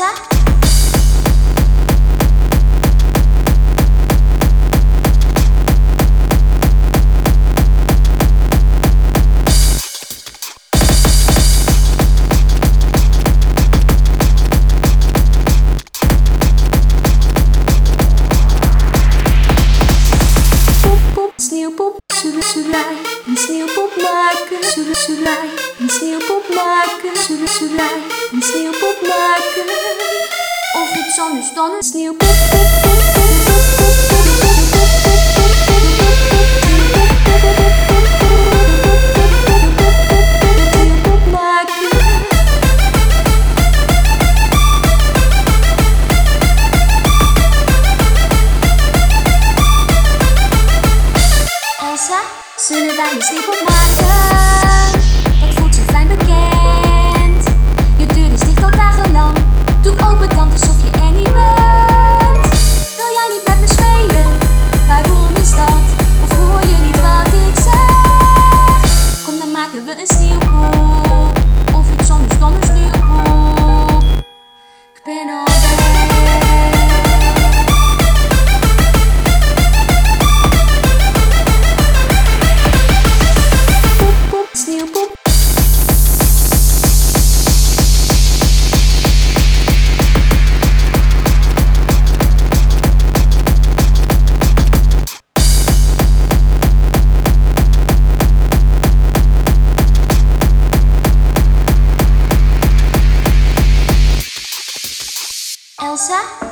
Pop, pop, sneeuw pop, sous live, sneeuw pop like sous soulai zullen een sneeuwpop maken? Of iets anders dan een sneeuwpop, pop, pop, pop, zullen wij een sneeuwpop maken? Oh. Elsa?